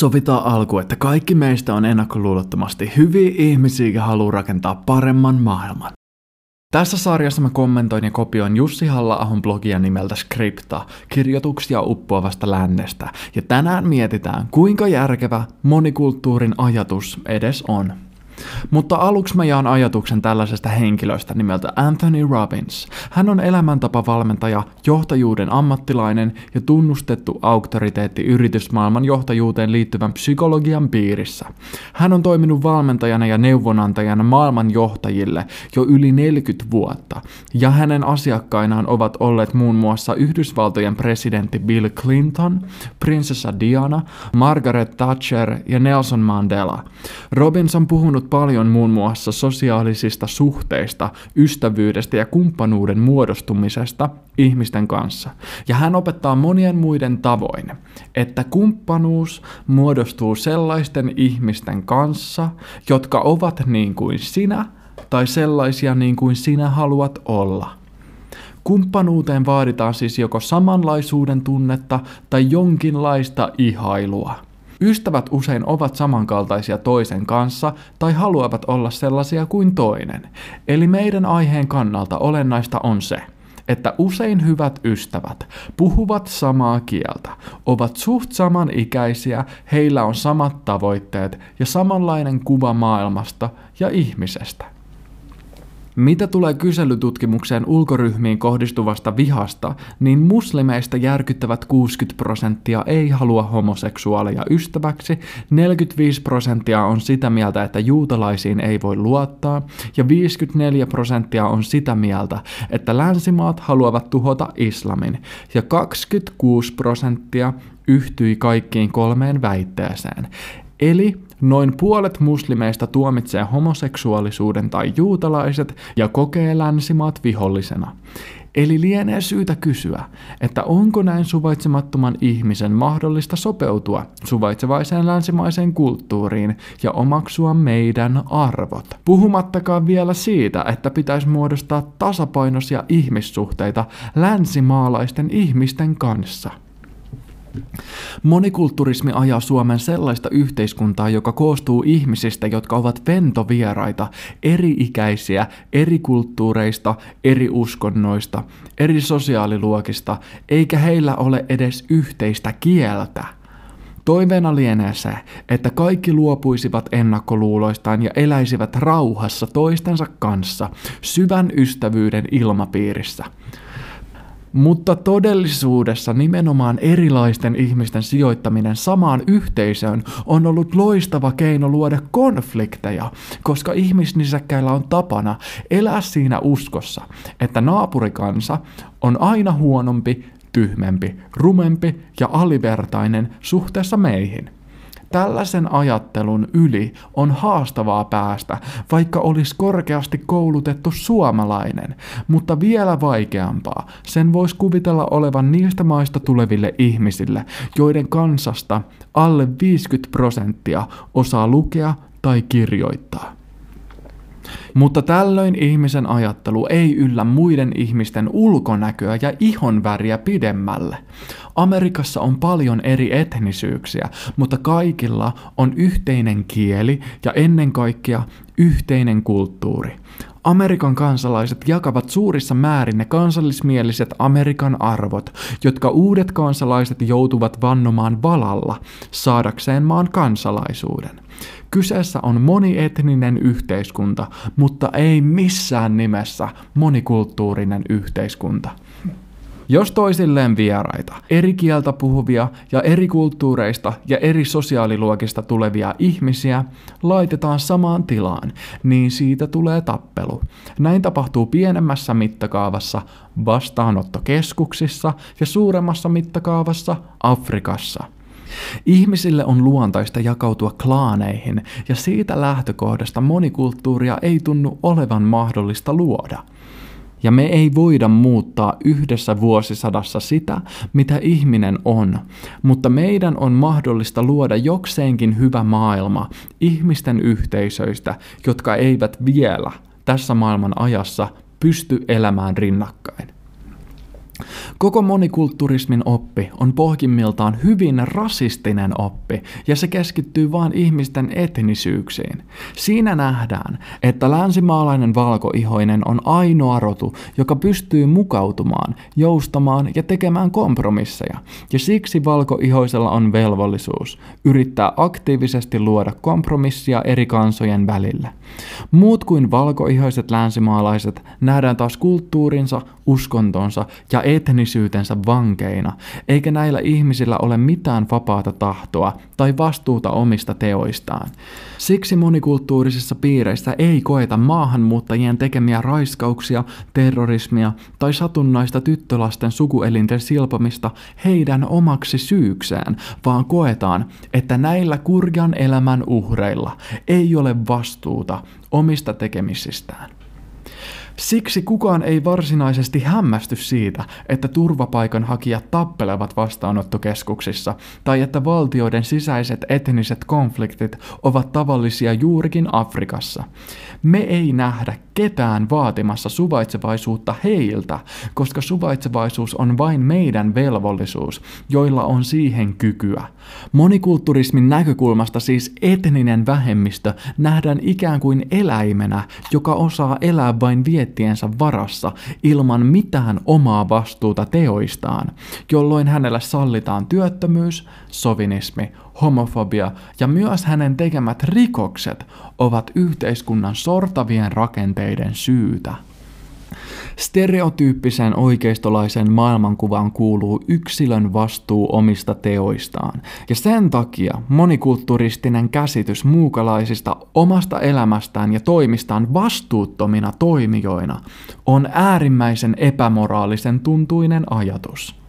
Sovitaan alku, että kaikki meistä on ennakkoluulottomasti hyviä ihmisiä ja haluaa rakentaa paremman maailman. Tässä sarjassa mä kommentoin ja kopioin Jussi halla blogia nimeltä Skripta, kirjoituksia uppoavasta lännestä, ja tänään mietitään, kuinka järkevä monikulttuurin ajatus edes on. Mutta aluksi mä jaan ajatuksen tällaisesta henkilöstä nimeltä Anthony Robbins. Hän on elämäntapavalmentaja, johtajuuden ammattilainen ja tunnustettu auktoriteetti yritysmaailman johtajuuteen liittyvän psykologian piirissä. Hän on toiminut valmentajana ja neuvonantajana maailman johtajille jo yli 40 vuotta, ja hänen asiakkainaan ovat olleet muun muassa Yhdysvaltojen presidentti Bill Clinton, prinsessa Diana, Margaret Thatcher ja Nelson Mandela. Robbins on puhunut paljon muun muassa sosiaalisista suhteista, ystävyydestä ja kumppanuuden muodostumisesta ihmisten kanssa. Ja hän opettaa monien muiden tavoin, että kumppanuus muodostuu sellaisten ihmisten kanssa, jotka ovat niin kuin sinä tai sellaisia niin kuin sinä haluat olla. Kumppanuuteen vaaditaan siis joko samanlaisuuden tunnetta tai jonkinlaista ihailua. Ystävät usein ovat samankaltaisia toisen kanssa tai haluavat olla sellaisia kuin toinen. Eli meidän aiheen kannalta olennaista on se, että usein hyvät ystävät puhuvat samaa kieltä, ovat suht samanikäisiä, heillä on samat tavoitteet ja samanlainen kuva maailmasta ja ihmisestä. Mitä tulee kyselytutkimukseen ulkoryhmiin kohdistuvasta vihasta, niin muslimeista järkyttävät 60 prosenttia ei halua homoseksuaaleja ystäväksi, 45 prosenttia on sitä mieltä, että juutalaisiin ei voi luottaa, ja 54 prosenttia on sitä mieltä, että länsimaat haluavat tuhota islamin, ja 26 prosenttia yhtyi kaikkiin kolmeen väitteeseen. Eli Noin puolet muslimeista tuomitsee homoseksuaalisuuden tai juutalaiset ja kokee länsimaat vihollisena. Eli lienee syytä kysyä, että onko näin suvaitsemattoman ihmisen mahdollista sopeutua suvaitsevaiseen länsimaiseen kulttuuriin ja omaksua meidän arvot. Puhumattakaan vielä siitä, että pitäisi muodostaa tasapainoisia ihmissuhteita länsimaalaisten ihmisten kanssa. Monikulturismi ajaa Suomen sellaista yhteiskuntaa, joka koostuu ihmisistä, jotka ovat ventovieraita, eri-ikäisiä, eri kulttuureista, eri uskonnoista, eri sosiaaliluokista, eikä heillä ole edes yhteistä kieltä. Toiveena lienee se, että kaikki luopuisivat ennakkoluuloistaan ja eläisivät rauhassa toistensa kanssa, syvän ystävyyden ilmapiirissä. Mutta todellisuudessa nimenomaan erilaisten ihmisten sijoittaminen samaan yhteisöön on ollut loistava keino luoda konflikteja, koska ihmisnisäkkäillä on tapana elää siinä uskossa, että naapurikansa on aina huonompi, tyhmempi, rumempi ja alivertainen suhteessa meihin. Tällaisen ajattelun yli on haastavaa päästä, vaikka olisi korkeasti koulutettu suomalainen, mutta vielä vaikeampaa sen voisi kuvitella olevan niistä maista tuleville ihmisille, joiden kansasta alle 50 prosenttia osaa lukea tai kirjoittaa. Mutta tällöin ihmisen ajattelu ei yllä muiden ihmisten ulkonäköä ja ihonväriä pidemmälle. Amerikassa on paljon eri etnisyyksiä, mutta kaikilla on yhteinen kieli ja ennen kaikkea yhteinen kulttuuri. Amerikan kansalaiset jakavat suurissa määrin ne kansallismieliset Amerikan arvot, jotka uudet kansalaiset joutuvat vannomaan valalla saadakseen maan kansalaisuuden. Kyseessä on monietninen yhteiskunta, mutta ei missään nimessä monikulttuurinen yhteiskunta. Jos toisilleen vieraita, eri kieltä puhuvia ja eri kulttuureista ja eri sosiaaliluokista tulevia ihmisiä laitetaan samaan tilaan, niin siitä tulee tappelu. Näin tapahtuu pienemmässä mittakaavassa vastaanottokeskuksissa ja suuremmassa mittakaavassa Afrikassa. Ihmisille on luontaista jakautua klaaneihin, ja siitä lähtökohdasta monikulttuuria ei tunnu olevan mahdollista luoda. Ja me ei voida muuttaa yhdessä vuosisadassa sitä, mitä ihminen on, mutta meidän on mahdollista luoda jokseenkin hyvä maailma ihmisten yhteisöistä, jotka eivät vielä tässä maailman ajassa pysty elämään rinnakkain. Koko monikulturismin oppi on pohjimmiltaan hyvin rasistinen oppi ja se keskittyy vain ihmisten etnisyyksiin. Siinä nähdään, että länsimaalainen valkoihoinen on ainoa rotu, joka pystyy mukautumaan, joustamaan ja tekemään kompromisseja. Ja siksi valkoihoisella on velvollisuus yrittää aktiivisesti luoda kompromissia eri kansojen välillä. Muut kuin valkoihoiset länsimaalaiset nähdään taas kulttuurinsa, uskontonsa ja etnisyytensä vankeina, eikä näillä ihmisillä ole mitään vapaata tahtoa tai vastuuta omista teoistaan. Siksi monikulttuurisissa piireissä ei koeta maahanmuuttajien tekemiä raiskauksia, terrorismia tai satunnaista tyttölasten sukuelinten silpomista heidän omaksi syykseen, vaan koetaan, että näillä kurjan elämän uhreilla ei ole vastuuta omista tekemisistään. Siksi kukaan ei varsinaisesti hämmästy siitä, että turvapaikanhakijat tappelevat vastaanottokeskuksissa tai että valtioiden sisäiset etniset konfliktit ovat tavallisia juurikin Afrikassa. Me ei nähdä ketään vaatimassa suvaitsevaisuutta heiltä, koska suvaitsevaisuus on vain meidän velvollisuus, joilla on siihen kykyä. Monikulturismin näkökulmasta siis etninen vähemmistö nähdään ikään kuin eläimenä, joka osaa elää vain viettiensä varassa ilman mitään omaa vastuuta teoistaan, jolloin hänelle sallitaan työttömyys, sovinismi, homofobia ja myös hänen tekemät rikokset ovat yhteiskunnan sortavien rakenteiden syytä. Stereotyyppiseen oikeistolaisen maailmankuvaan kuuluu yksilön vastuu omista teoistaan, ja sen takia monikulturistinen käsitys muukalaisista omasta elämästään ja toimistaan vastuuttomina toimijoina on äärimmäisen epämoraalisen tuntuinen ajatus.